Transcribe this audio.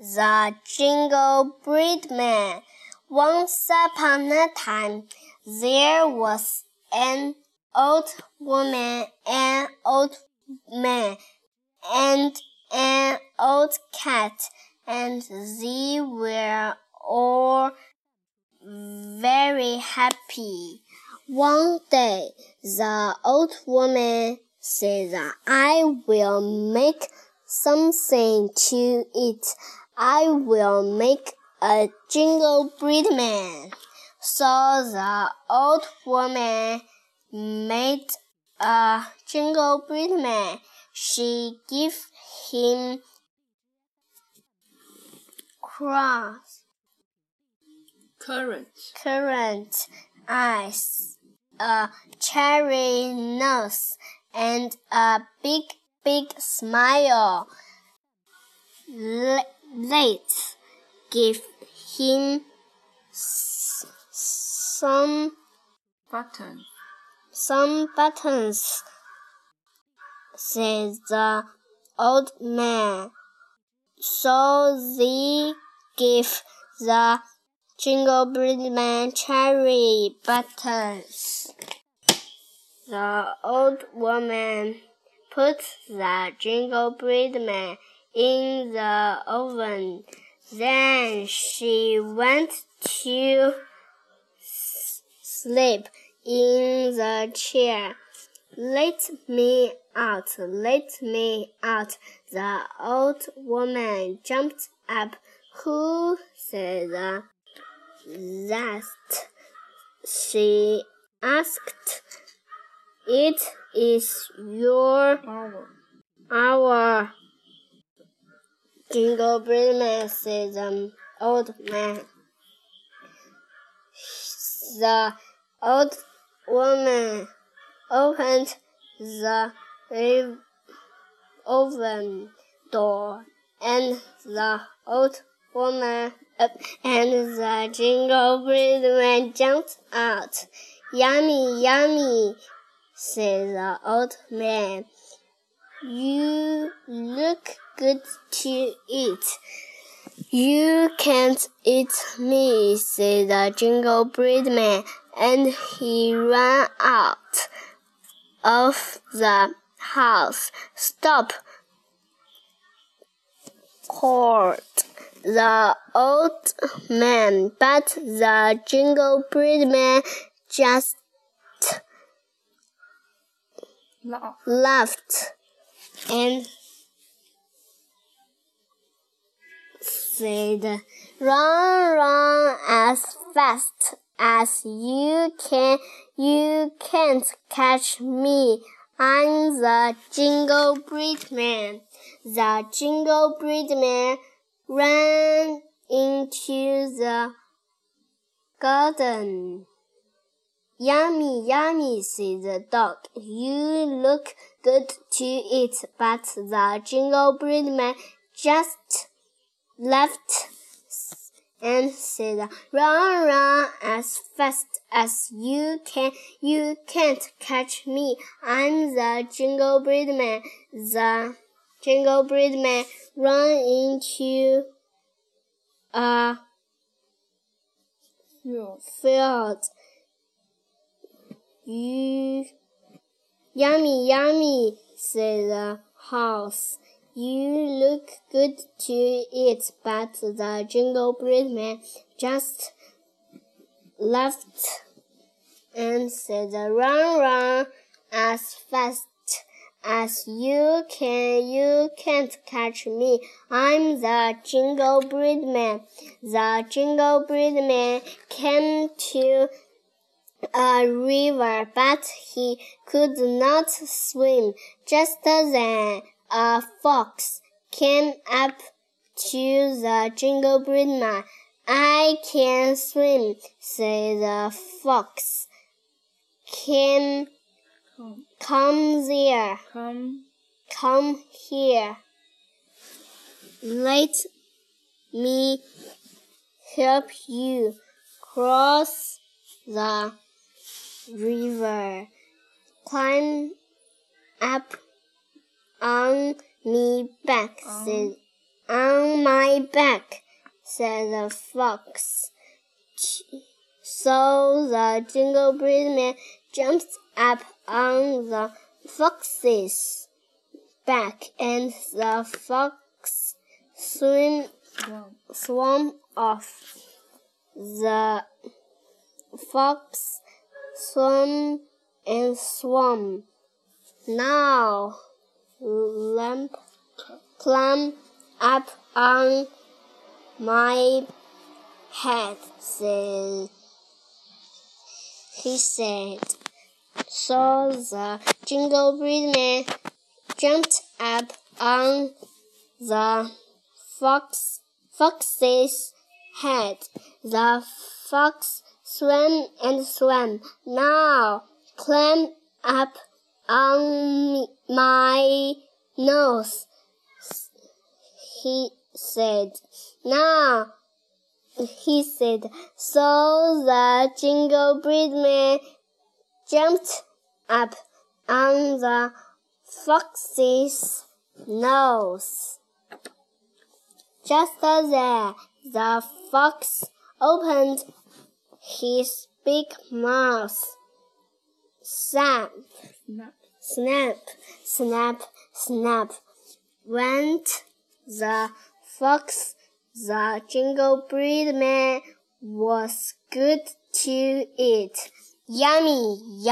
The Gingerbread Man. Once upon a time, there was an old woman, an old man, and an old cat, and they were all very happy. One day, the old woman said, I will make something to eat. I will make a jingle gingerbread man. So the old woman made a jingle gingerbread man. She gave him cross, currant, currant eyes, a cherry nose, and a big, big smile. Let's give him some button. Some buttons, said the old man. So they gave the gingerbread man cherry buttons. The old woman put the gingerbread man in the oven. Then she went to sleep in the chair. Let me out, let me out. The old woman jumped up. Who said that? She asked. It is your hour. Our gingerbread man said the um, old man. The old woman opened the oven door, and the old woman and the gingerbread man jumped out. Yummy, yummy, said the old man. You look good to eat. You can't eat me, said the gingerbread man, and he ran out of the house. Stop, called the old man, but the gingerbread man just laughed, laughed and said, Run, run as fast as you can. You can't catch me. I'm the gingerbread man. The gingerbread man ran into the garden. Yummy, yummy, said the dog. You look good to eat, but the gingerbread man just left and said, Run, run as fast as you can. You can't catch me. I'm the gingerbread man. The gingerbread man ran into a field. You, yummy, yummy, said the house. You look good to eat, but the gingerbread man just laughed and said, Run, run as fast as you can. You can't catch me. I'm the gingerbread man. The gingerbread man came to a river, but he could not swim. Just then, a fox came up to the gingerbread man. I can swim, said the fox. Can come, come there, come, come here. Let me help you cross the river. Climb up on me back, On. said on my back, said the fox. So the gingerbread man jumped up on the fox's back, and the fox swam, swam off. The fox swam and swam. Now, lamp, climb up on my head, said, he said. So the gingerbread man jumped up on the fox, fox's head. The fox swam and swam. Now climb up on my nose, he said. Now, he said, so the gingerbread man jumped up on the fox's nose. Just then, the fox opened his big mouth. Snap. Snap, snap, snap went the fox. The gingerbread man was good to eat. Yummy, yummy.